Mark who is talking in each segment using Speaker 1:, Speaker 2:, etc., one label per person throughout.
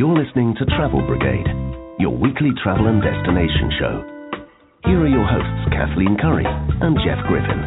Speaker 1: You're listening to Travel Brigade, your weekly travel and destination show. Here are your hosts, Kathleen Curry and Jeff
Speaker 2: Griffin.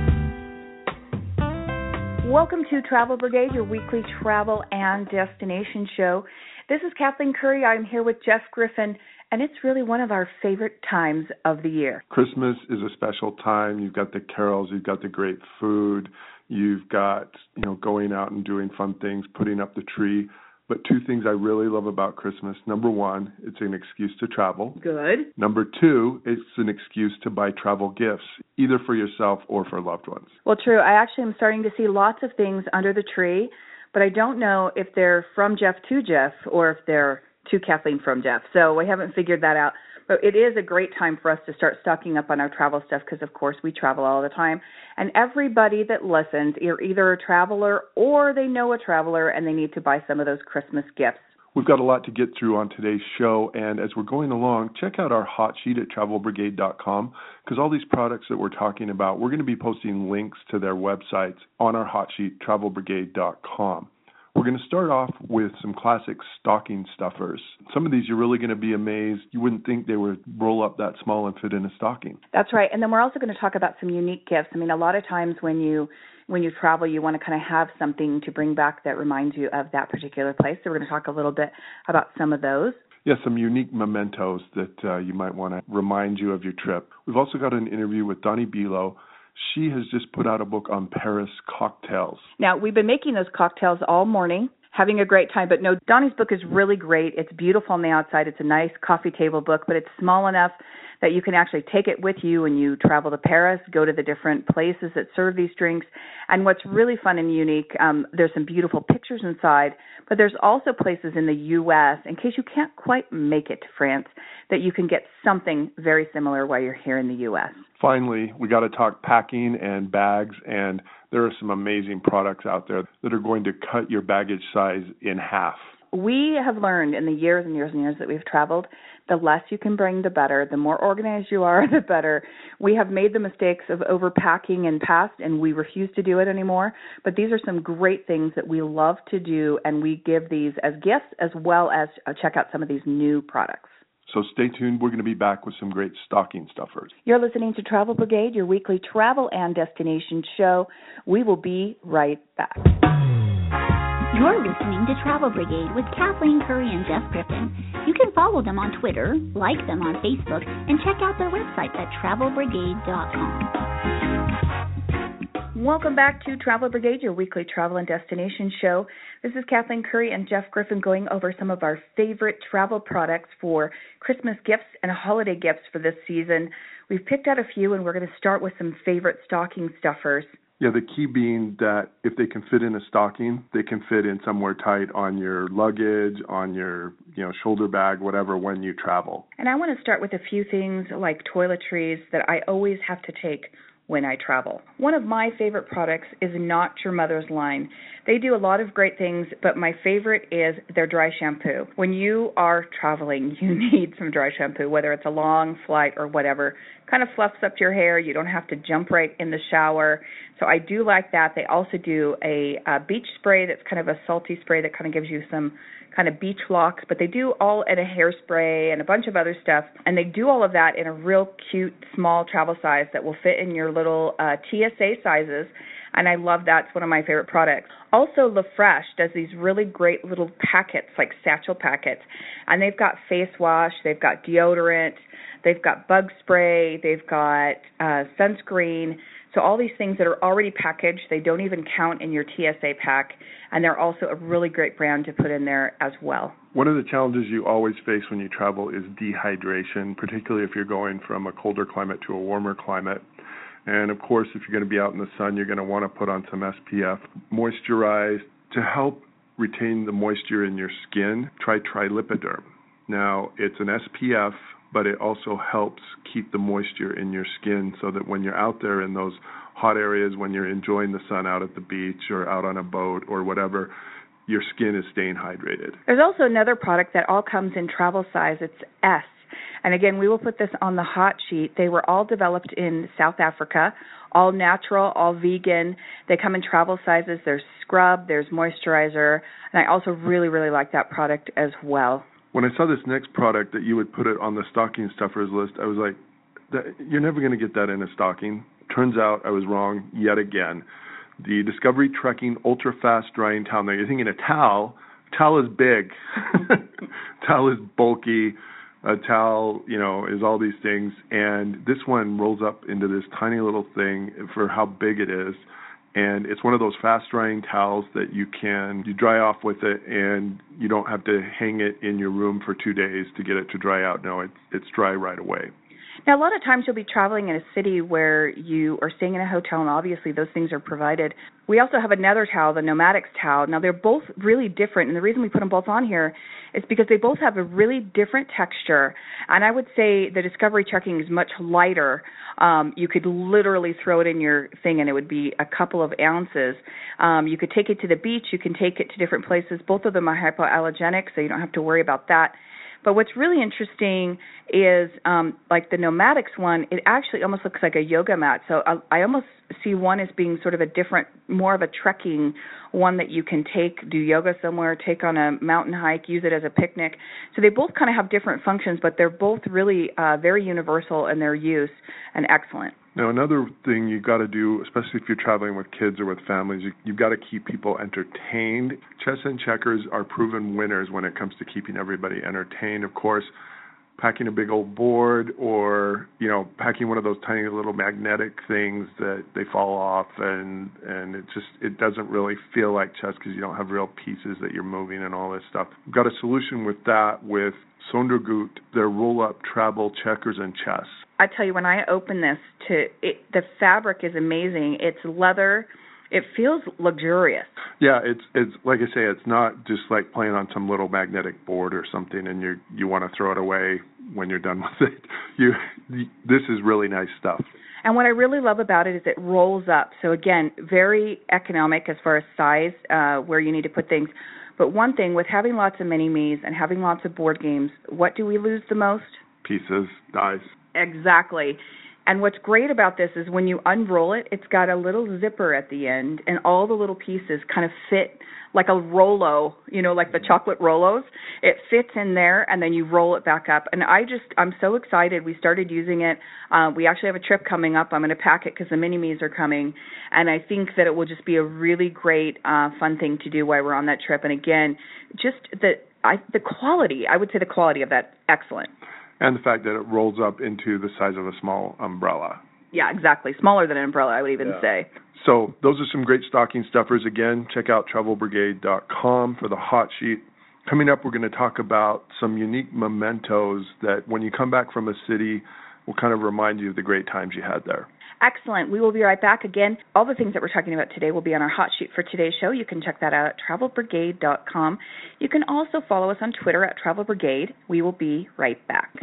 Speaker 2: Welcome to Travel Brigade, your weekly travel and destination show. This is Kathleen Curry. I'm here with Jeff Griffin, and it's really one of our favorite times of the year.
Speaker 3: Christmas is a special time. You've got the carols, you've got the great food, you've got, you know, going out and doing fun things, putting up the tree. But two things I really love about Christmas. Number one, it's an excuse to travel.
Speaker 2: Good.
Speaker 3: Number two, it's an excuse to buy travel gifts, either for yourself or for loved ones.
Speaker 2: Well, true. I actually am starting to see lots of things under the tree, but I don't know if they're from Jeff to Jeff or if they're to Kathleen from Jeff. So we haven't figured that out. But it is a great time for us to start stocking up on our travel stuff because, of course, we travel all the time. And everybody that listens, you're either a traveler or they know a traveler and they need to buy some of those Christmas gifts.
Speaker 3: We've got a lot to get through on today's show, and as we're going along, check out our hot sheet at travelbrigade.com because all these products that we're talking about, we're going to be posting links to their websites on our hot sheet, travelbrigade.com. We're going to start off with some classic stocking stuffers. Some of these you're really going to be amazed. You wouldn't think they would roll up that small and fit in a stocking.
Speaker 2: That's right. And then we're also going to talk about some unique gifts. I mean, a lot of times when you when you travel, you want to kind of have something to bring back that reminds you of that particular place. So we're going to talk a little bit about some of those.
Speaker 3: Yeah, some unique mementos that uh, you might want to remind you of your trip. We've also got an interview with Doni Belau she has just put out a book on Paris cocktails.
Speaker 2: Now, we've been making those cocktails all morning, having a great time. But no, Doni's book is really great. It's beautiful on the outside. It's a nice coffee table book, but it's small enough that you can actually take it with you when you travel to Paris, go to the different places that serve these drinks. And what's really fun and unique, um, there's some beautiful pictures inside, but there's also places in the U.S., in case you can't quite make it to France, that you can get something very similar while you're here in the U.S.
Speaker 3: Finally, we got to talk packing and bags, and there are some amazing products out there that are going to cut your baggage size in half
Speaker 2: we have learned in the years and years and years that we've traveled, the less you can bring, the better. The more organized you are, the better. We have made the mistakes of overpacking in past, and we refuse to do it anymore. But these are some great things that we love to do, and we give these as gifts as well as uh, check out some of these new products.
Speaker 3: So stay tuned. We're going to be back with some great stocking stuffers.
Speaker 2: You're listening to Travel Brigade, your weekly travel and destination show. We will be right back.
Speaker 4: You're listening to Travel Brigade with Kathleen Curry and Jeff Griffin. You can follow them on Twitter, like them on Facebook, and check out their website at travelbrigade.com.
Speaker 2: Welcome back to Travel Brigade, your weekly travel and destination show. This is Kathleen Curry and Jeff Griffin going over some of our favorite travel products for Christmas gifts and holiday gifts for this season. We've picked out a few, and we're going to start with some favorite stocking stuffers.
Speaker 3: Yeah, the key being that if they can fit in a stocking, they can fit in somewhere tight on your luggage, on your, you know, shoulder bag, whatever when you travel.
Speaker 2: And I want to start with a few things like toiletries that I always have to take when I travel. One of my favorite products is Not Your Mother's Line. They do a lot of great things, but my favorite is their dry shampoo. When you are traveling, you need some dry shampoo, whether it's a long flight or whatever. Kind of fluffs up your hair. You don't have to jump right in the shower. So I do like that. They also do a, a beach spray that's kind of a salty spray that kind of gives you some kind of beach locks, but they do all in a hairspray and a bunch of other stuff. And they do all of that in a real cute small travel size that will fit in your little uh, TSA sizes. And I love that. It's one of my favorite products. Also, La Fresh does these really great little packets, like satchel packets. And they've got face wash, they've got deodorant, they've got bug spray, they've got uh, sunscreen. So all these things that are already packaged, they don't even count in your TSA pack, and they're also a really great brand to put in there as well.
Speaker 3: One of the challenges you always face when you travel is dehydration, particularly if you're going from a colder climate to a warmer climate. And of course, if you're going to be out in the sun, you're going to want to put on some SPF, moisturize to help retain the moisture in your skin. Try Trilipiderm. Now, it's an SPF but it also helps keep the moisture in your skin so that when you're out there in those hot areas, when you're enjoying the sun out at the beach or out on a boat or whatever, your skin is staying hydrated.
Speaker 2: There's also another product that all comes in travel size. It's S. And again, we will put this on the hot sheet. They were all developed in South Africa, all natural, all vegan. They come in travel sizes. There's scrub, there's moisturizer, and I also really, really like that product as well.
Speaker 3: When I saw this next product that you would put it on the stocking stuffers list, I was like, you're never going to get that in a stocking. Turns out I was wrong yet again. The Discovery Trekking Ultra Fast Drying Towel. Now you're thinking a towel. Towel is big. towel is bulky. A towel, you know, is all these things, and this one rolls up into this tiny little thing for how big it is and it's one of those fast drying towels that you can you dry off with it and you don't have to hang it in your room for 2 days to get it to dry out. No it's it's dry right away
Speaker 2: now, a lot of times you'll be traveling in a city where you are staying in a hotel, and obviously those things are provided. We also have another towel, the Nomadix towel. Now, they're both really different, and the reason we put them both on here is because they both have a really different texture. And I would say the Discovery Trekking is much lighter. Um, you could literally throw it in your thing, and it would be a couple of ounces. Um, you could take it to the beach. You can take it to different places. Both of them are hypoallergenic, so you don't have to worry about that but what's really interesting is um, like the Nomadix one, it actually almost looks like a yoga mat. So I, I almost see one as being sort of a different, more of a trekking one that you can take, do yoga somewhere, take on a mountain hike, use it as a picnic. So they both kind of have different functions, but they're both really uh, very universal in their use and excellent.
Speaker 3: Now, another thing you've got to do, especially if you're traveling with kids or with families, you, you've got to keep people entertained. Chess and checkers are proven winners when it comes to keeping everybody entertained. Of course, packing a big old board or you know packing one of those tiny little magnetic things that they fall off and and it just it doesn't really feel like chess because you don't have real pieces that you're moving and all this stuff. We've got a solution with that with Sondergut, their roll up travel checkers and chess.
Speaker 2: I tell you when I open this to it, the fabric is amazing. It's leather it feels luxurious.
Speaker 3: Yeah, it's it's like I say, it's not just like playing on some little magnetic board or something, and you you want to throw it away when you're done with it. You this is really nice stuff.
Speaker 2: And what I really love about it is it rolls up. So again, very economic as far as size, uh, where you need to put things. But one thing with having lots of mini me's and having lots of board games, what do we lose the most?
Speaker 3: Pieces, dice.
Speaker 2: Exactly. And what's great about this is when you unroll it, it's got a little zipper at the end, and all the little pieces kind of fit like a Rolo, you know, like the chocolate Rolos. It fits in there, and then you roll it back up. And I just, I'm so excited. We started using it. Uh, we actually have a trip coming up. I'm going to pack it because the mini me's are coming, and I think that it will just be a really great, uh, fun thing to do while we're on that trip. And again, just the I, the quality. I would say the quality of that excellent
Speaker 3: and the fact that it rolls up into the size of a small umbrella.
Speaker 2: Yeah, exactly. Smaller than an umbrella, I would even yeah. say.
Speaker 3: So those are some great stocking stuffers. Again, check out travelbrigade.com for the hot sheet. Coming up, we're going to talk about some unique mementos that when you come back from a city will kind of remind you of the great times you had there.
Speaker 2: Excellent. We will be right back again. All the things that we're talking about today will be on our hot sheet for today's show. You can check that out at travelbrigade.com. You can also follow us on Twitter at Travel Brigade. We will be right back.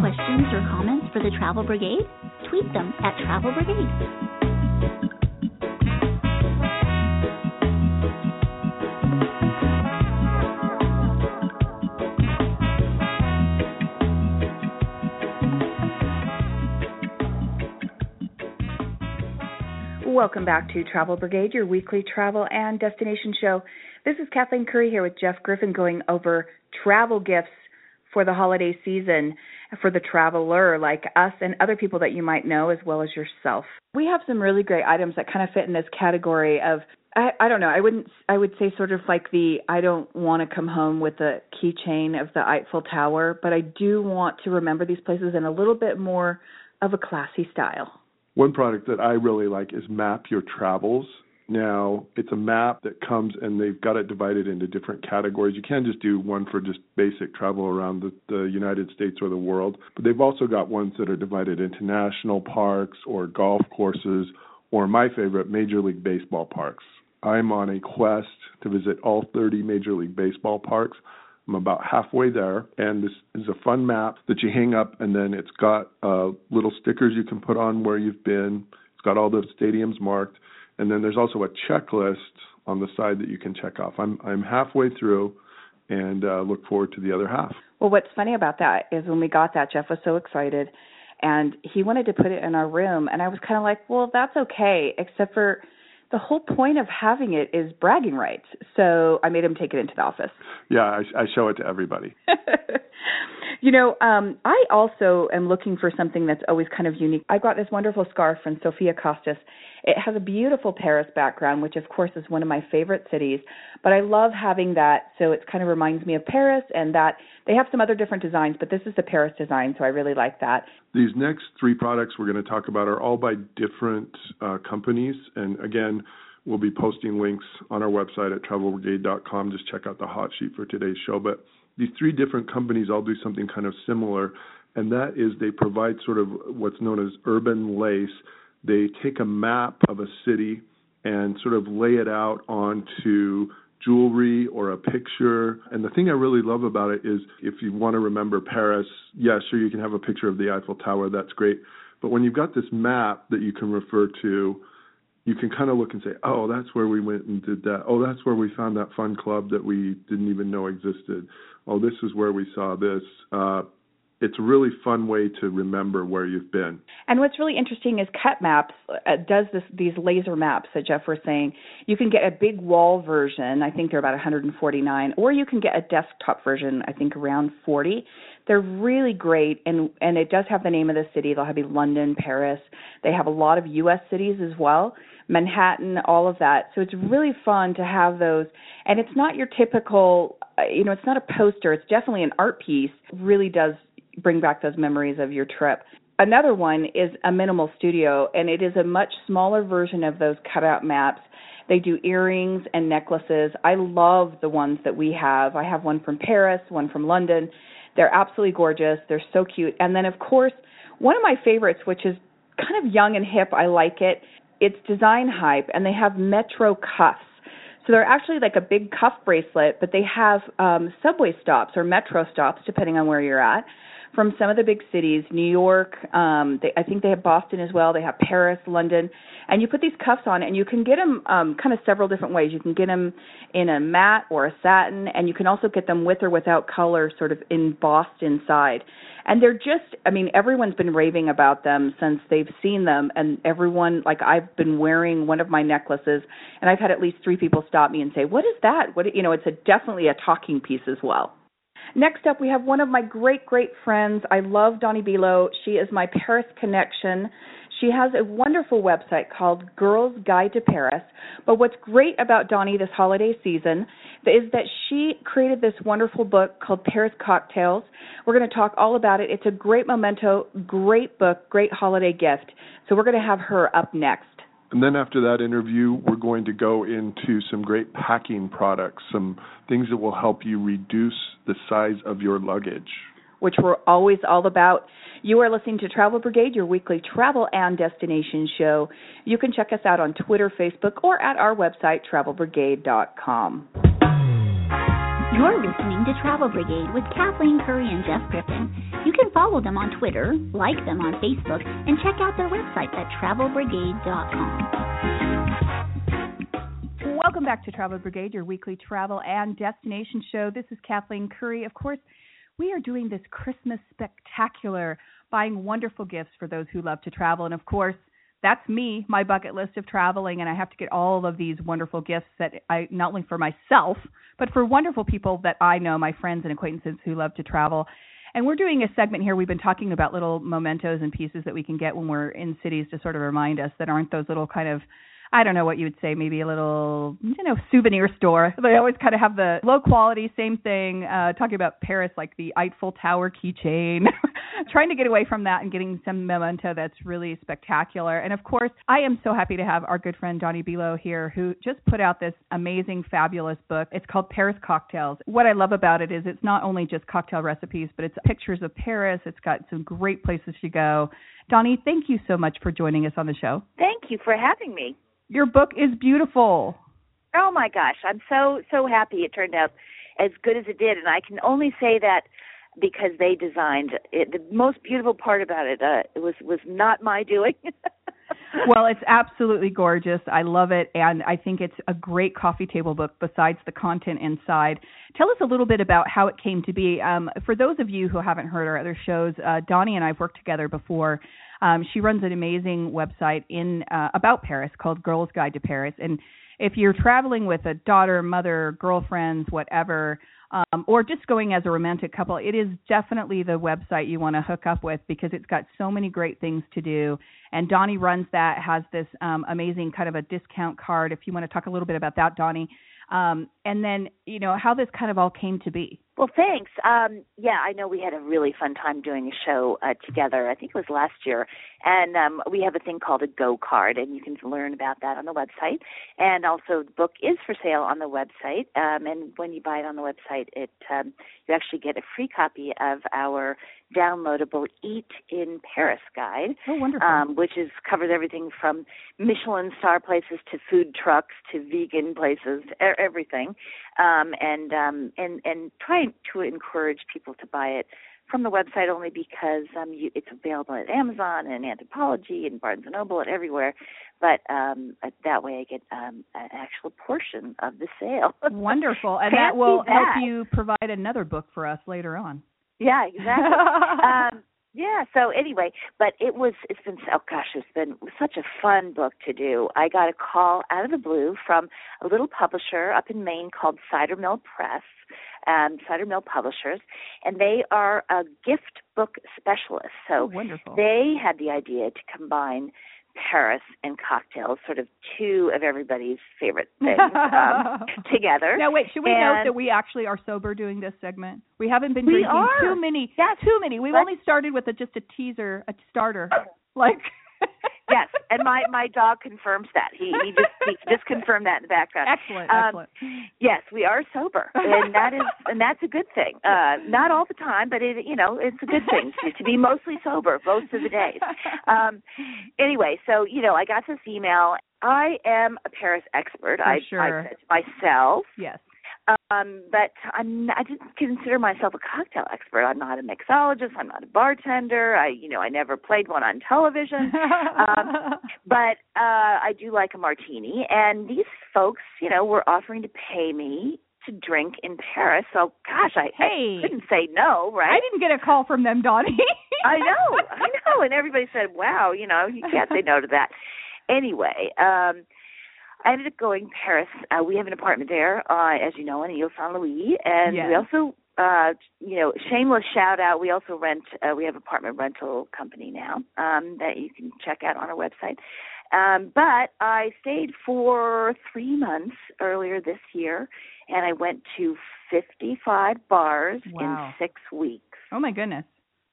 Speaker 4: Questions or comments for the Travel Brigade? Tweet them at Travel Brigade.
Speaker 2: Welcome back to Travel Brigade, your weekly travel and destination show. This is Kathleen Curry here with Jeff Griffin going over travel gifts for the holiday season for the traveler like us and other people that you might know as well as yourself. We have some really great items that kind of fit in this category of I, I don't know. I wouldn't. I would say sort of like the. I don't want to come home with the keychain of the Eiffel Tower, but I do want to remember these places in a little bit more of a classy style.
Speaker 3: One product that I really like is Map Your Travels. Now, it's a map that comes and they've got it divided into different categories. You can't just do one for just basic travel around the, the United States or the world, but they've also got ones that are divided into national parks or golf courses or my favorite, Major League Baseball parks. I'm on a quest to visit all 30 Major League Baseball parks. I'm about halfway there, and this is a fun map that you hang up, and then it's got uh, little stickers you can put on where you've been. It's got all the stadiums marked, and then there's also a checklist on the side that you can check off. I'm I'm halfway through, and uh, look forward to the other half.
Speaker 2: Well, what's funny about that is when we got that, Jeff was so excited, and he wanted to put it in our room, and I was kind of like, well, that's okay, except for the whole point of having it is bragging rights. So I made him take it into the office.
Speaker 3: Yeah, I, I show it to everybody.
Speaker 2: you know, um, I also am looking for something that's always kind of unique. I got this wonderful scarf from Sophia Costas. It has a beautiful Paris background, which of course is one of my favorite cities. But I love having that, so it kind of reminds me of Paris, and that they have some other different designs, but this is the Paris design, so I really like that.
Speaker 3: These next three products we're going to talk about are all by different uh, companies, and again, we'll be posting links on our website at travelbrigade.com. Just check out the hot sheet for today's show. But these three different companies all do something kind of similar, and that is they provide sort of what's known as urban lace. They take a map of a city and sort of lay it out onto jewelry or a picture. And the thing I really love about it is if you want to remember Paris, yeah, sure, you can have a picture of the Eiffel Tower, that's great. But when you've got this map that you can refer to, you can kind of look and say, oh, that's where we went and did that. Oh, that's where we found that fun club that we didn't even know existed. Oh, this is where we saw this. Uh, it's a really fun way to remember where you've been.
Speaker 2: And what's really interesting is Cut Maps uh, does this these laser maps that Jeff was saying. You can get a big wall version, I think they're about 149, or you can get a desktop version, I think around 40. They're really great, and and it does have the name of the city. They'll have London, Paris. They have a lot of U.S. cities as well. Manhattan, all of that. So it's really fun to have those. And it's not your typical, uh, you know, it's not a poster. It's definitely an art piece. It really does bring back those memories of your trip. Another one is a minimal studio, and it is a much smaller version of those cutout maps. They do earrings and necklaces. I love the ones that we have. I have one from Paris, one from London. They're absolutely gorgeous. They're so cute. And then, of course, one of my favorites, which is kind of young and hip, I like it. It's design hype, and they have Metro cuffs. So they're actually like a big cuff bracelet, but they have um, subway stops or metro stops, depending on where you're at from some of the big cities, New York. Um, they, I think they have Boston as well. They have Paris, London, and you put these cuffs on, and you can get them um, kind of several different ways. You can get them in a matte or a satin, and you can also get them with or without color, sort of embossed inside. And they're just, I mean, everyone's been raving about them since they've seen them, and everyone, like, I've been wearing one of my necklaces, and I've had at least three people stop me and say, "What is that?" What you know, it's a definitely a talking piece as well. Next up, we have one of my great, great friends. I love Doni Belau. She is my Paris connection. She has a wonderful website called Girls Guide to Paris. But what's great about Doni this holiday season is that she created this wonderful book called Paris Cocktails. We're going to talk all about it. It's a great memento, great book, great holiday gift. So we're going to have her up next.
Speaker 3: And then after that interview, we're going to go into some great packing products, some things that will help you reduce the size of your luggage.
Speaker 2: Which we're always all about. You are listening to Travel Brigade, your weekly travel and destination show. You can check us out on Twitter, Facebook, or at our website, travelbrigade.com.
Speaker 4: You're listening to Travel Brigade with Kathleen Curry and Jeff Griffin. You can follow them on Twitter, like them on Facebook, and check out their website at travelbrigade.com.
Speaker 2: Welcome back to Travel Brigade, your weekly travel and destination show. This is Kathleen Curry. Of course, we are doing this Christmas spectacular, buying wonderful gifts for those who love to travel. And of course, that's me, my bucket list of traveling, and I have to get all of these wonderful gifts that I not only for myself, but for wonderful people that I know, my friends and acquaintances who love to travel. And we're doing a segment here. We've been talking about little mementos and pieces that we can get when we're in cities to sort of remind us that aren't those little kind of I don't know what you would say, maybe a little, you know, souvenir store. They always kind of have the low quality, same thing. Uh, talking about Paris, like the Eiffel Tower keychain. Trying to get away from that and getting some memento that's really spectacular. And of course, I am so happy to have our good friend Doni Belau here, who just put out this amazing, fabulous book. It's called Paris Cocktails. What I love about it is it's not only just cocktail recipes, but it's pictures of Paris. It's got some great places to go. Doni, thank you so much for joining us on the show.
Speaker 5: Thank you for having me.
Speaker 2: Your book is beautiful.
Speaker 5: Oh my gosh, I'm so so happy it turned out as good as it did, and I can only say that because they designed it. The most beautiful part about it, uh, it was was not my doing.
Speaker 2: well, it's absolutely gorgeous. I love it, and I think it's a great coffee table book. Besides the content inside, tell us a little bit about how it came to be. Um, for those of you who haven't heard our other shows, uh, Doni and I've worked together before Um, she runs an amazing website in uh, about Paris called Girls Guide to Paris, and if you're traveling with a daughter, mother, girlfriends, whatever, um, or just going as a romantic couple, it is definitely the website you want to hook up with because it's got so many great things to do. And Doni runs that, has this um, amazing kind of a discount card. If you want to talk a little bit about that, Doni, um, and then you know how this kind of all came to be.
Speaker 5: Well, thanks. Um, yeah, I know we had a really fun time doing a show uh, together. I think it was last year, and um, we have a thing called a Go Card, and you can learn about that on the website. And also, the book is for sale on the website. Um, and when you buy it on the website, it um, you actually get a free copy of our downloadable Eat in Paris guide.
Speaker 2: Oh, wonderful!
Speaker 5: Um, which is covers everything from Michelin star places to food trucks to vegan places, everything. Um, and um, and and trying to encourage people to buy it from the website only because um, you, it's available at Amazon and Anthropologie and Barnes and Noble and everywhere. But um, that way, I get um, an actual portion of the sale.
Speaker 2: Wonderful, and that will that. help you provide another book for us later on.
Speaker 5: Yeah, exactly. um, yeah. So anyway, but it was it's been oh gosh, it's been such a fun book to do. I got a call out of the blue from a little publisher up in Maine called Cider Mill Press, um, Cider Mill Publishers, and they are a gift book specialist. So
Speaker 2: oh, wonderful.
Speaker 5: they had the idea to combine Paris and cocktails, sort of two of everybody's favorite things um, together.
Speaker 2: Now, wait, should we
Speaker 5: and
Speaker 2: note that we actually are sober doing this segment? We haven't been drinking
Speaker 5: are.
Speaker 2: too many.
Speaker 5: Yes.
Speaker 2: Too many. We've only started with a, just a teaser, a starter. Like
Speaker 5: yes, and my my dog confirms that. He he just he just confirmed that in the background.
Speaker 2: Excellent, um, excellent.
Speaker 5: Yes, we are sober, and that is and that's a good thing. Uh, not all the time, but it you know it's a good thing to, to be mostly sober most of the days. Um, anyway, so you know I got this email. I am a Paris expert.
Speaker 2: For
Speaker 5: I,
Speaker 2: sure.
Speaker 5: I said to myself.
Speaker 2: Yes.
Speaker 5: Um, but I'm I didn't consider myself a cocktail expert. I'm not a mixologist. I'm not a bartender. I you know I never played one on television. um, but uh, I do like a martini. And these folks, you know, were offering to pay me to drink in Paris. So gosh, I,
Speaker 2: hey.
Speaker 5: I couldn't say no, right?
Speaker 2: I didn't get a call from them, Doni.
Speaker 5: I know, I know. And everybody said, "Wow, you know, you can't say no to that." Anyway. um I ended up going Paris. Uh, we have an apartment there, uh, as you know, in Ile Saint Louis, and
Speaker 2: yes.
Speaker 5: we also, uh, you know, shameless shout out. We also rent. Uh, we have apartment rental company now um, that you can check out on our website. Um, but I stayed for three months earlier this year, and I went to 55 bars
Speaker 2: wow.
Speaker 5: in six weeks.
Speaker 2: Oh my goodness!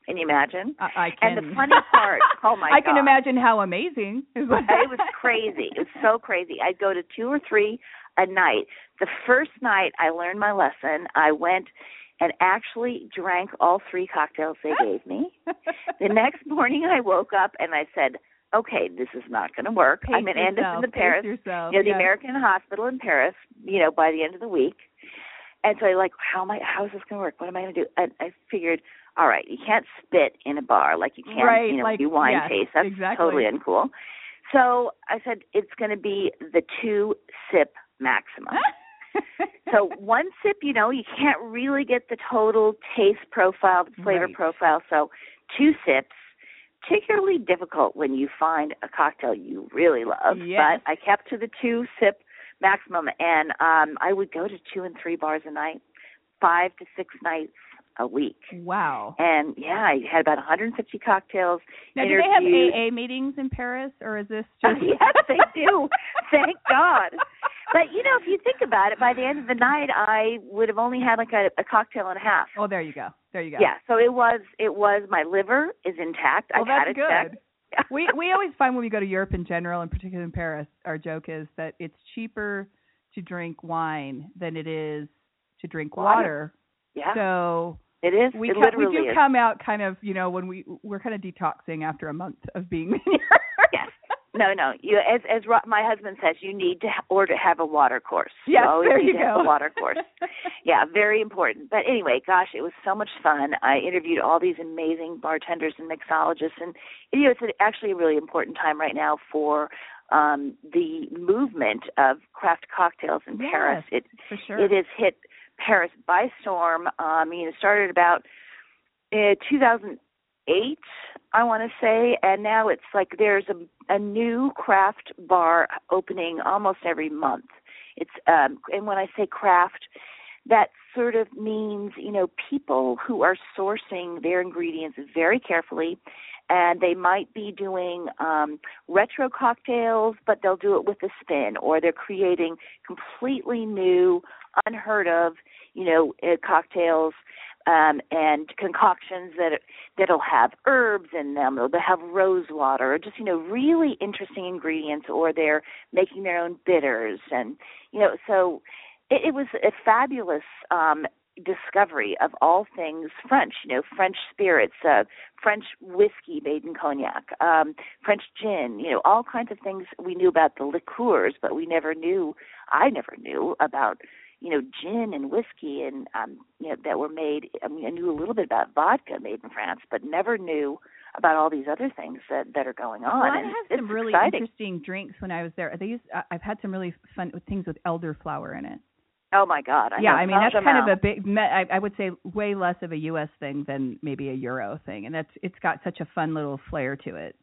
Speaker 5: Can you imagine?
Speaker 2: I, I can.
Speaker 5: And the funny part, oh my
Speaker 2: I
Speaker 5: god,
Speaker 2: can imagine how amazing.
Speaker 5: it was crazy. It was so crazy. I'd go to two or three a night. The first night I learned my lesson, I went and actually drank all three cocktails they gave me. the next morning I woke up and I said, okay, this is not going to work.
Speaker 2: Pace
Speaker 5: I'm in
Speaker 2: yourself,
Speaker 5: Anderson the Paris,
Speaker 2: yourself.
Speaker 5: you know, the
Speaker 2: yes.
Speaker 5: American Hospital in Paris, you know, by the end of the week. And so I like, how am I? How is this going to work? What am I going to do? And I figured, all right, you can't spit in a bar like you can,
Speaker 2: right,
Speaker 5: you know,
Speaker 2: like,
Speaker 5: do wine
Speaker 2: yes,
Speaker 5: taste. That's
Speaker 2: exactly.
Speaker 5: totally uncool. So I said it's going to be the two sip maximum. so one sip, you know, you can't really get the total taste profile, the flavor
Speaker 2: Right.
Speaker 5: profile. So two sips, particularly difficult when you find a cocktail you really love.
Speaker 2: Yes.
Speaker 5: But I kept to the two sip maximum, and um I would go to two and three bars a night, five to six nights a week.
Speaker 2: Wow.
Speaker 5: And yeah, I had about 150 cocktails.
Speaker 2: Now, do they have AA meetings in Paris, or is this just?
Speaker 5: yes, they do. Thank God. But you know, if you think about it, by the end of the night, I would have only had like a, a cocktail and a half.
Speaker 2: Oh, there you go. There you go.
Speaker 5: Yeah, so it was it was my liver is intact.
Speaker 2: Well,
Speaker 5: I've had
Speaker 2: that's
Speaker 5: it checked.
Speaker 2: good. we we always find when we go to Europe in general, and particularly in Paris, our joke is that it's cheaper to drink wine than it is to drink
Speaker 5: Water.
Speaker 2: water.
Speaker 5: Yeah,
Speaker 2: So
Speaker 5: it is.
Speaker 2: we
Speaker 5: it
Speaker 2: co- we do
Speaker 5: is.
Speaker 2: come out kind of you know when we we're kind of detoxing after a month of being here.
Speaker 5: Yes. No, no. You, as as Ro- my husband says, you need to ha- or to have a water course.
Speaker 2: Yes,
Speaker 5: you always
Speaker 2: there
Speaker 5: need
Speaker 2: you
Speaker 5: to have
Speaker 2: go.
Speaker 5: a water course. yeah, very important. But anyway, gosh, it was so much fun. I interviewed all these amazing bartenders and mixologists, and you know, it's a- actually a really important time right now for um the movement of craft cocktails in
Speaker 2: Yes,
Speaker 5: Paris. It
Speaker 2: For sure.
Speaker 5: it has hit Paris by storm. Um, I mean, it started about uh, 2000. eight, I want to say, and now it's like there's a a new craft bar opening almost every month. It's um and when I say craft, that sort of means, you know, people who are sourcing their ingredients very carefully and they might be doing um retro cocktails but they'll do it with a spin or they're creating completely new unheard of you know uh, cocktails um, and concoctions that that'll have herbs in them. Or they'll have rose water, or just you know really interesting ingredients, or they're making their own bitters, and you know so it, it was a fabulous um, discovery of all things French. You know, French spirits, uh, French whiskey made in cognac, um, French gin. You know, all kinds of things we knew about the liqueurs, but we never knew. I never knew about you know, gin and whiskey and um, you know, that were made. I mean, I knew a little bit about vodka made in France, but never knew about all these other things that that are going on.
Speaker 2: Well, I had some
Speaker 5: it's
Speaker 2: really
Speaker 5: exciting.
Speaker 2: interesting drinks when I was there. They used, I've had some really fun things with elderflower in it.
Speaker 5: Oh my God! I
Speaker 2: yeah, I mean that's kind of a big. me- I, I would say way less of a U.S. thing than maybe a Euro thing, and that's it's got such a fun little flair to it.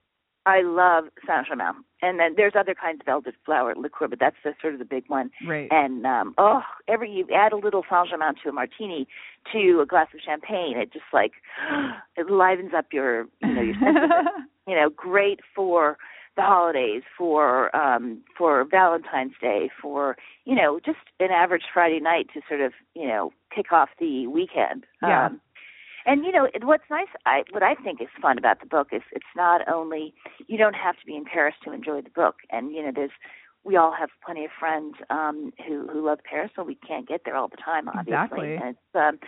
Speaker 5: I love Saint Germain, and then there's other kinds of elderflower liqueur, but that's the sort of the big one.
Speaker 2: Right.
Speaker 5: And um oh, every you add a little Saint Germain to a martini, to a glass of champagne, it just like it livens up your you know your senses. you know, great for the holidays, for um for Valentine's Day, for you know just an average Friday night to sort of you know kick off the weekend.
Speaker 2: Yeah.
Speaker 5: Um, and you know what's nice, I what I think is fun about the book is it's not only you don't have to be in Paris to enjoy the book, and you know there's we all have plenty of friends um who who love Paris, so we can't get there all the time, obviously.
Speaker 2: Exactly.
Speaker 5: And it's, um,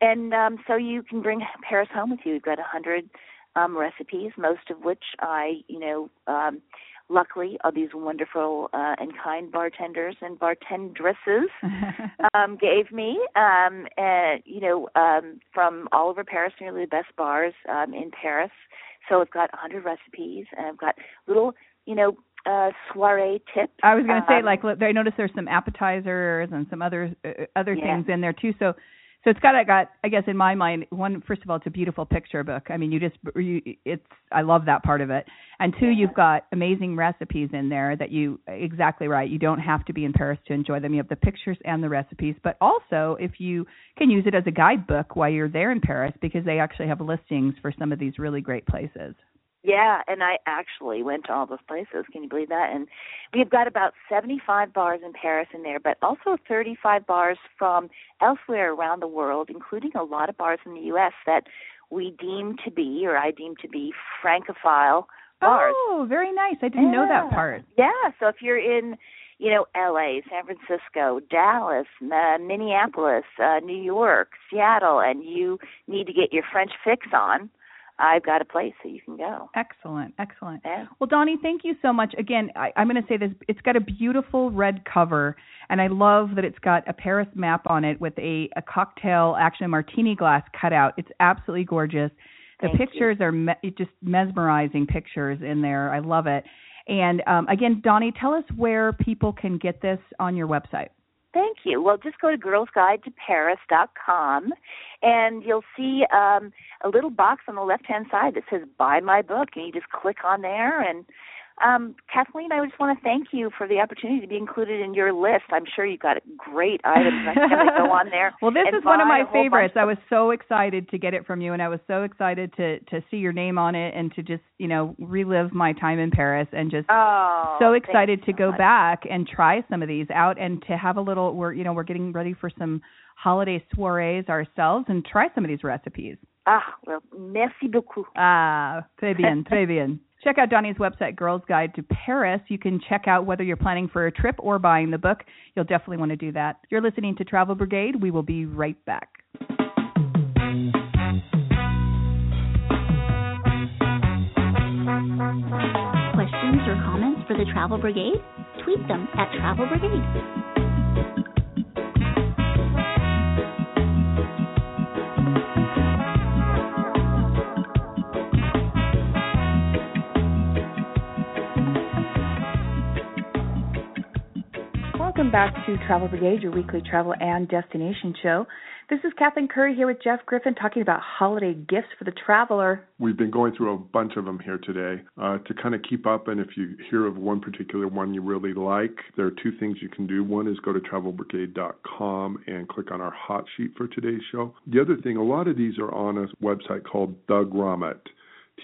Speaker 5: and um so you can bring Paris home with you. You've got a hundred um recipes, most of which I you know um luckily are these wonderful uh, and kind bartenders and bartendresses um, gave me, um, and you know, um, from all over Paris, nearly the best bars um, in Paris. So I've got a 100 recipes, and I've got little, you know, uh, soiree tips.
Speaker 2: I was going to say,
Speaker 5: Um,
Speaker 2: like, look, I noticed there's some appetizers and some other uh, other
Speaker 5: Yeah.
Speaker 2: things in there too. So, so it's got, I got, I guess, in my mind, one, first of all, it's a beautiful picture book. I mean, you just, you, it's, I love that part of it. And two, you've got amazing recipes in there that you, exactly right. You don't have to be in Paris to enjoy them. You have the pictures and the recipes, but also if you can use it as a guidebook while you're there in Paris, because they actually have listings for some of these really great places.
Speaker 5: Yeah, and I actually went to all those places. Can you believe that? And we've got about 75 bars in Paris in there, but also 35 bars from elsewhere around the world, including a lot of bars in the U.S. that we deem to be, or I deem to be, Francophile bars.
Speaker 2: Oh, very nice. I didn't know that part.
Speaker 5: Yeah, so if you're in, you know, L.A., San Francisco, Dallas, uh, Minneapolis, uh, New York, Seattle, and you need to get your French fix on, I've got a place that you can go.
Speaker 2: Excellent, excellent.
Speaker 5: Yeah.
Speaker 2: Well, Doni, thank you so much. Again, I, I'm going to say this: it's got a beautiful red cover, and I love that it's got a Paris map on it with a, a cocktail, actually a martini glass cut out. It's absolutely gorgeous. The
Speaker 5: Thank you.
Speaker 2: pictures are me- just mesmerizing pictures in there. I love it. And um, again, Doni, tell us where people can get this on your website.
Speaker 5: Thank you. Well, just go to girlsguidetoparis.com and you'll see um, a little box on the left hand side that says Buy My Book. And you just click on there. And um, Kathleen, I just want to thank you for the opportunity to be included in your list. I'm sure you've got great items. I to go on there.
Speaker 2: well, this is one of my favorites.
Speaker 5: bunch
Speaker 2: I was so excited to get it from you, and I was so excited to to see your name on it and to just you know relive my time in Paris and just
Speaker 5: Oh,
Speaker 2: so excited to
Speaker 5: so
Speaker 2: go
Speaker 5: much.
Speaker 2: back and try some of these out and to have a little we're you know we're getting ready for some holiday soirees ourselves and try some of these recipes.
Speaker 5: Ah, well, merci beaucoup.
Speaker 2: Ah, très bien, très bien. Check out Doni's website, Girls Guide to Paris. You can check out whether you're planning for a trip or buying the book. You'll definitely want to do that. You're listening to Travel Brigade. We will be right back.
Speaker 4: Questions or comments for the Travel Brigade? Tweet them at Travel Brigade.
Speaker 6: Welcome back to Travel Brigade, your weekly travel and destination show.
Speaker 2: This is Kathleen Curry here with Jeff Griffin talking about holiday gifts for the traveler.
Speaker 3: We've been going through a bunch of them here today uh, to kind of keep up. And if you hear of one particular one you really like, there are two things you can do. One is go to travelbrigade.com and click on our hot sheet for today's show. The other thing, a lot of these are on a website called The Grommet,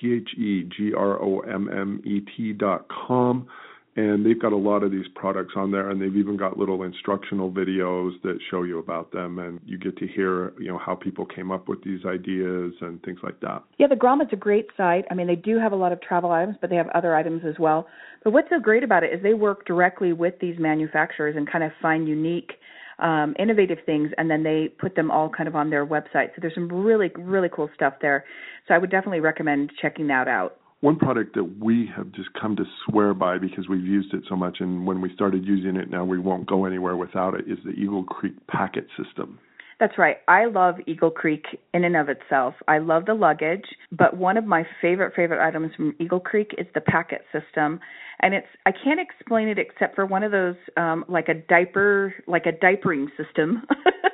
Speaker 3: T H E G R O M M E T dot com and they've got a lot of these products on there and they've even got little instructional videos that show you about them and you get to hear you know how people came up with these ideas and things like that
Speaker 2: yeah the grommet's a great site i mean they do have a lot of travel items but they have other items as well but what's so great about it is they work directly with these manufacturers and kind of find unique um, innovative things, and then they put them all kind of on their website. So there's some really, really cool stuff there. So I would definitely recommend checking that out.
Speaker 3: One product that we have just come to swear by because we've used it so much, and when we started using it, now we won't go anywhere without it, is the Eagle Creek packet system.
Speaker 2: That's right. I love Eagle Creek in and of itself. I love the luggage, but one of my favorite favorite items from Eagle Creek is the packet system. And it's I can't explain it except for one of those um like a diaper like a diapering system.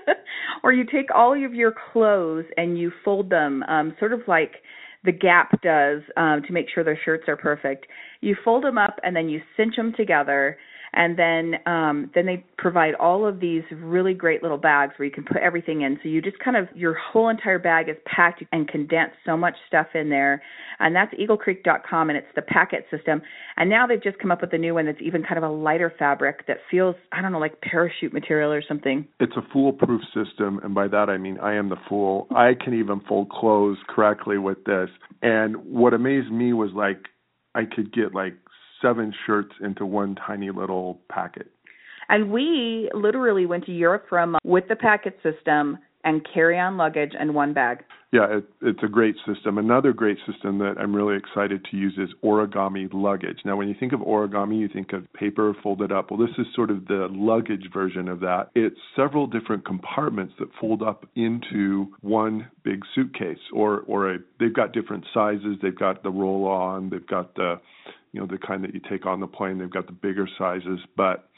Speaker 2: or you take all of your clothes and you fold them um sort of like the Gap does um, to make sure their shirts are perfect. You fold them up and then you cinch them together and then um then they provide all of these really great little bags where you can put everything in. So you just kind of your whole entire bag is packed and condensed so much stuff in there. And that's eaglecreek.com and it's the packet system. And now they've just come up with a new one that's even kind of a lighter fabric that feels i don't know like parachute material or something.
Speaker 3: It's a foolproof system and by that i mean i am the fool. I can even fold clothes correctly with this. And what amazed me was like I could get like seven shirts into one tiny little packet.
Speaker 2: And we literally went to Europe for a month with the packet system and carry on luggage and one bag.
Speaker 3: Yeah, it, it's a great system. Another great system that I'm really excited to use is origami luggage. Now, when you think of origami, you think of paper folded up. Well, this is sort of the luggage version of that. It's several different compartments that fold up into one big suitcase, or or a, they've got different sizes. They've got the roll-on. They've got the you know the kind that you take on the plane. They've got the bigger sizes, but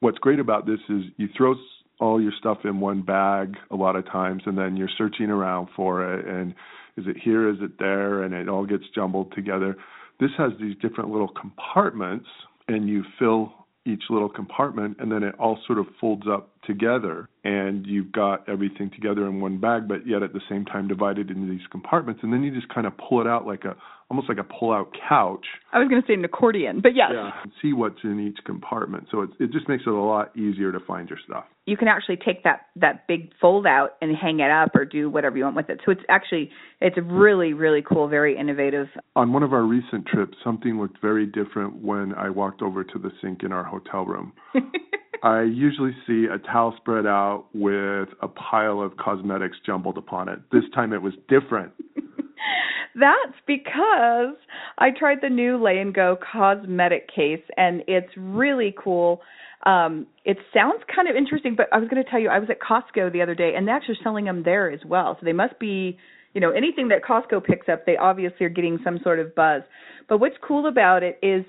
Speaker 3: what's great about this is you throw all your stuff in one bag a lot of times and then you're searching around for it and is it here? Is it there? And it all gets jumbled together. This has these different little compartments and you fill each little compartment and then it all sort of folds up together and you've got everything together in one bag but yet at the same time divided into these compartments and then you just kind of pull it out like a almost like a pull-out couch.
Speaker 2: I was going to say an accordion, but yes.
Speaker 3: Yeah, see what's in each compartment. So it it just makes it a lot easier to find your stuff.
Speaker 2: You can actually take that that big fold out and hang it up or do whatever you want with it. So it's actually it's really really cool, very innovative.
Speaker 3: On one of our recent trips, something looked very different when I walked over to the sink in our hotel room. I usually see a towel spread out with a pile of cosmetics jumbled upon it. This time it was different.
Speaker 2: That's because I tried the new Lay and Go cosmetic case and it's really cool. Um it sounds kind of interesting, but I was going to tell you I was at Costco the other day and they're actually selling them there as well. So they must be, you know, anything that Costco picks up, they obviously are getting some sort of buzz. But what's cool about it is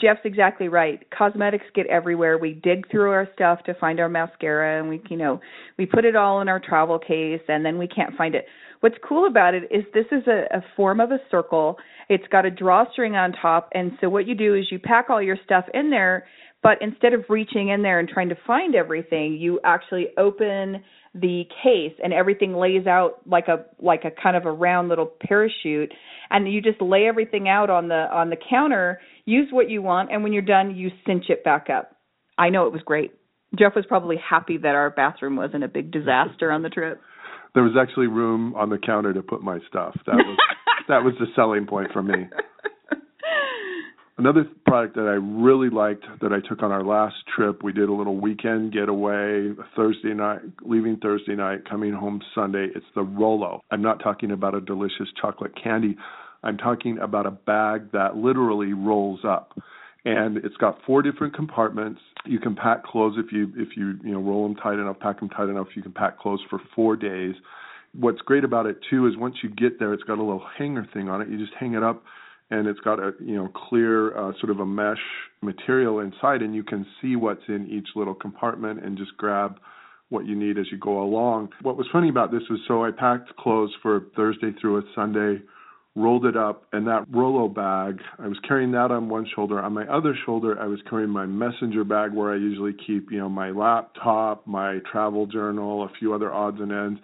Speaker 2: Jeff's exactly right. Cosmetics get everywhere. We dig through our stuff to find our mascara and we, you know, we put it all in our travel case and then we can't find it. What's cool about it is this is a, a form of a circle. It's got a drawstring on top, and so what you do is you pack all your stuff in there, but instead of reaching in there and trying to find everything, you actually open the case and everything lays out like a like a kind of a round little parachute and you just lay everything out on the on the counter use what you want and when you're done you cinch it back up i know it was great jeff was probably happy that our bathroom wasn't a big disaster on the trip
Speaker 3: there was actually room on the counter to put my stuff. That was that was the selling point for me. Another product that I really liked that I took on our last trip, we did a little weekend getaway, Thursday night, leaving Thursday night, coming home Sunday. It's the Rollo. I'm not talking about a delicious chocolate candy. I'm talking about a bag that literally rolls up and it's got four different compartments. You can pack clothes if you if you you know roll them tight enough, pack them tight enough. You can pack clothes for four days. What's great about it too is once you get there, it's got a little hanger thing on it. You just hang it up, and it's got a you know clear uh, sort of a mesh material inside, and you can see what's in each little compartment and just grab what you need as you go along. What was funny about this was so I packed clothes for Thursday through a Sunday, rolled it up, and that Rolo bag, I was carrying that on one shoulder. On my other shoulder, I was carrying my messenger bag where I usually keep, you know, my laptop, my travel journal, a few other odds and ends.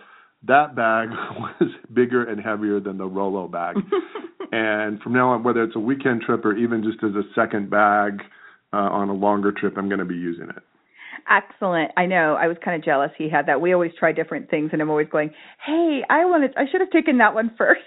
Speaker 3: That bag was bigger and heavier than the Rolo bag. and from now on, whether it's a weekend trip or even just as a second bag uh, on a longer trip, I'm going to be using it.
Speaker 2: Excellent. I know. I was kind of jealous he had that. We always try different things, and I'm always going, "Hey, I wanted. I should have taken that one first.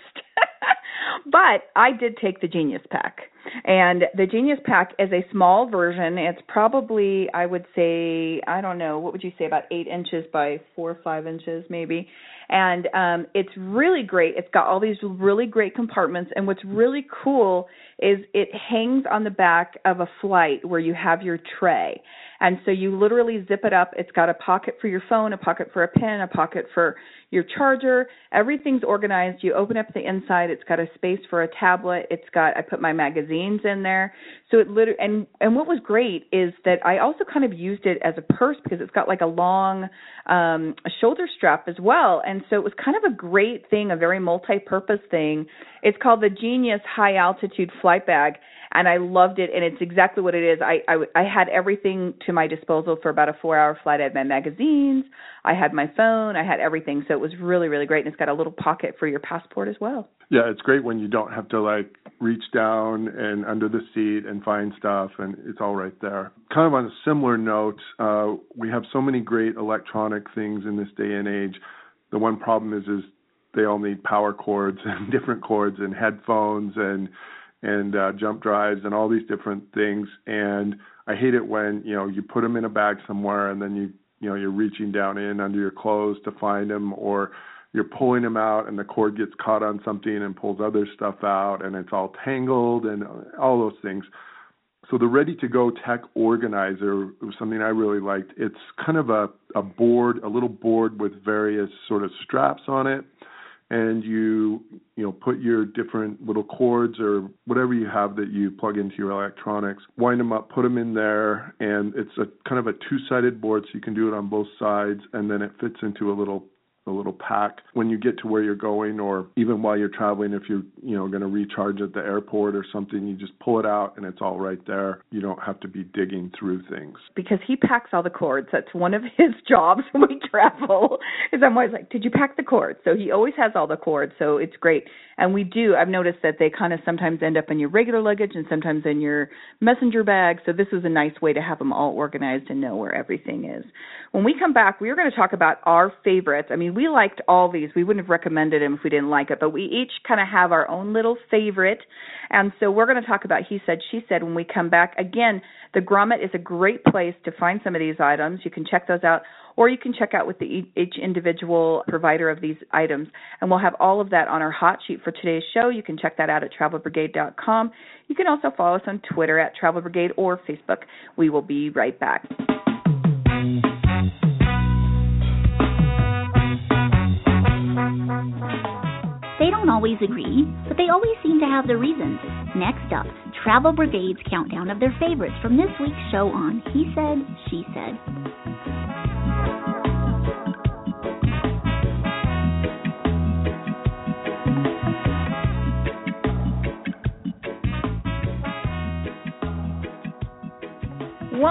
Speaker 2: But I did take the Genius Pack, and the Genius Pack is a small version. It's probably, I would say, I don't know, what would you say, about eight inches by four or five inches, maybe and um, it's really great. It's got all these really great compartments, and what's really cool is it hangs on the back of a flight where you have your tray, and so you literally zip it up. It's got a pocket for your phone, a pocket for a pen, a pocket for your charger. Everything's organized. You open up the inside. It's got a space for a tablet. It's got I put my magazines in there. So it literally and and what was great is that I also kind of used it as a purse because it's got like a long um shoulder strap as well. And so it was kind of a great thing, a very multi-purpose thing. It's called the Genius High Altitude Flight Bag and I loved it. And it's exactly what it is. I, I I had everything to my disposal for about a four-hour flight. I had my magazines, I had my phone, I had everything. So it was really really great. And it's got a little pocket for your passport as well.
Speaker 3: Yeah, it's great when you don't have to like reach down and under the seat and find stuff, and it's all right there. Kind of on a similar note, uh, we have so many great electronic things in this day and age. The one problem is is they all need power cords and different cords and headphones and and uh, jump drives and all these different things. And I hate it when you know you put them in a bag somewhere and then you you know you're reaching down in under your clothes to find them or you're pulling them out and the cord gets caught on something and pulls other stuff out and it's all tangled and all those things. So the ready to go tech organizer was something I really liked. It's kind of a, a board, a little board with various sort of straps on it and you you know put your different little cords or whatever you have that you plug into your electronics wind them up put them in there and it's a kind of a two-sided board so you can do it on both sides and then it fits into a little a little pack when you get to where you're going or even while you're traveling if you're you know going to recharge at the airport or something you just pull it out and it's all right there. You don't have to be digging through things.
Speaker 2: Because he packs all the cords. That's one of his jobs when we travel is i'm always like did you pack the cords? So he always has all the cords so it's great. And we do i've noticed that they kind of sometimes end up in your regular luggage and sometimes in your messenger bag. So this is a nice way to have them all organized and know where everything is. When we come back we are going to talk about our favorites. I mean we liked all these. We wouldn't have recommended them if we didn't like it, but we each kind of have our own little favorite. And so we're going to talk about he said, she said when we come back. Again, the Grommet is a great place to find some of these items. You can check those out, or you can check out with the each individual provider of these items. And we'll have all of that on our hot sheet for today's show. You can check that out at travelbrigade.com. You can also follow us on Twitter at Travel Brigade or Facebook. We will be right back.
Speaker 4: They don't always agree, but they always seem to have their reasons. Next up, Travel Brigade's countdown of their favorites from this week's show on He Said, She Said.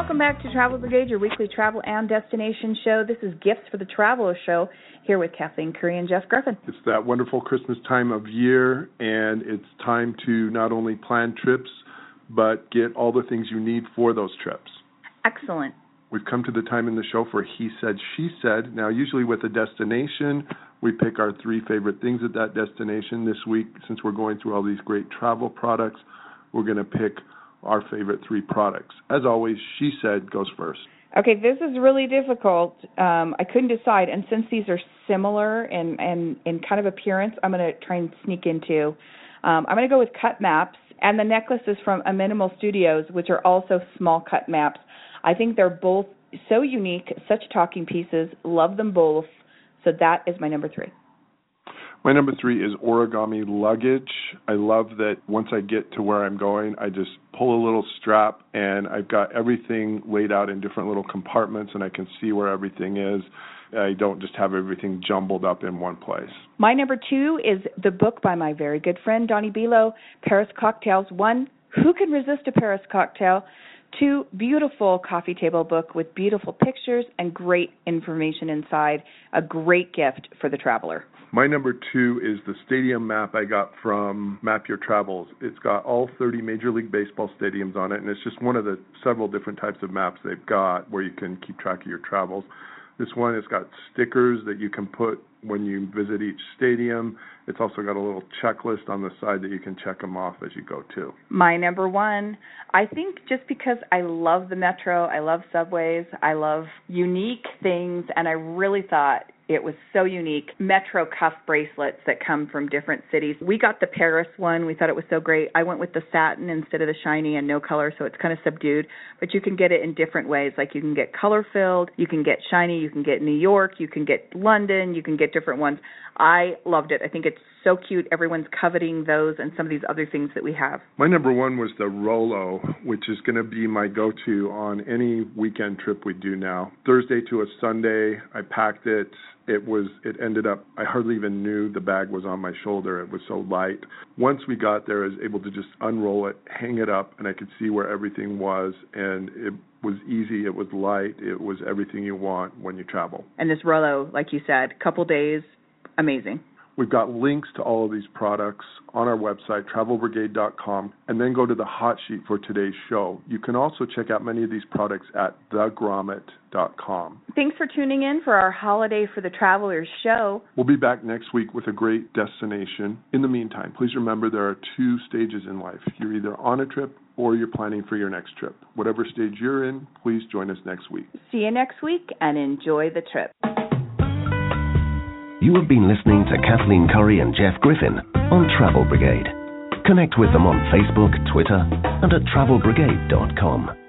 Speaker 7: Welcome back to Travel Brigade, your weekly travel and destination show. This is Gifts for the Traveler Show here with Kathleen Curry and Jeff Griffin.
Speaker 3: It's that wonderful Christmas time of year, and it's time to not only plan trips, but get all the things you need for those trips.
Speaker 7: Excellent.
Speaker 3: We've come to the time in the show for He Said, She Said. Now, usually with a destination, we pick our three favorite things at that destination. This week, since we're going through all these great travel products, we're going to pick our favorite three products. As always, she said goes first.
Speaker 7: Okay, this is really difficult. Um, I couldn't decide, and since these are similar in in, in kind of appearance, I'm going to try and sneak into. Um, I'm going to go with cut maps, and the necklace is from A Minimal Studios, which are also small cut maps. I think they're both so unique, such talking pieces. Love them both. So that is my number three.
Speaker 3: My number three is origami luggage. I love that once I get to where I'm going, I just pull a little strap and I've got everything laid out in different little compartments and I can see where everything is. I don't just have everything jumbled up in one place.
Speaker 2: My number two is the book by my very good friend Doni Belau, Paris Cocktails. One, Who Can Resist a Paris Cocktail? Two, beautiful coffee table book with beautiful pictures and great information inside. A great gift for the traveler.
Speaker 3: My number two is the stadium map I got from Map Your Travels. It's got all 30 Major League Baseball stadiums on it, and it's just one of the several different types of maps they've got where you can keep track of your travels. This one has got stickers that you can put when you visit each stadium. It's also got a little checklist on the side that you can check them off as you go too.
Speaker 2: My number one, I think just because I love the metro, I love subways, I love unique things, and I really thought it was so unique. Metro cuff bracelets that come from different cities. We got the Paris one. We thought it was so great. I went with the satin instead of the shiny and no color, so it's kind of subdued. But you can get it in different ways. Like you can get color filled, you can get shiny, you can get New York, you can get London, you can get different ones. I loved it. I think it's so cute. Everyone's coveting those and some of these other things that we have.
Speaker 3: My number one was the Rolo, which is going to be my go to on any weekend trip we do now. Thursday to a Sunday, I packed it it was it ended up I hardly even knew the bag was on my shoulder. It was so light. Once we got there, I was able to just unroll it, hang it up, and I could see where everything was, and it was easy. It was light. It was everything you want when you travel.
Speaker 2: And this Rolo, like you said, couple days, amazing.
Speaker 3: We've got links to all of these products on our website, travelbrigade.com, and then go to the hot sheet for today's show. You can also check out many of these products at thegrommet.com.
Speaker 2: Thanks for tuning in for our Holiday for the Travelers show.
Speaker 3: We'll be back next week with a great destination. In the meantime, please remember there are two stages in life. You're either on a trip or you're planning for your next trip. Whatever stage you're in, please join us next week.
Speaker 2: See you next week and enjoy the trip.
Speaker 1: You have been listening to Kathleen Curry and Jeff Griffin on Travel Brigade. Connect with them on Facebook, Twitter, and at travelbrigade.com.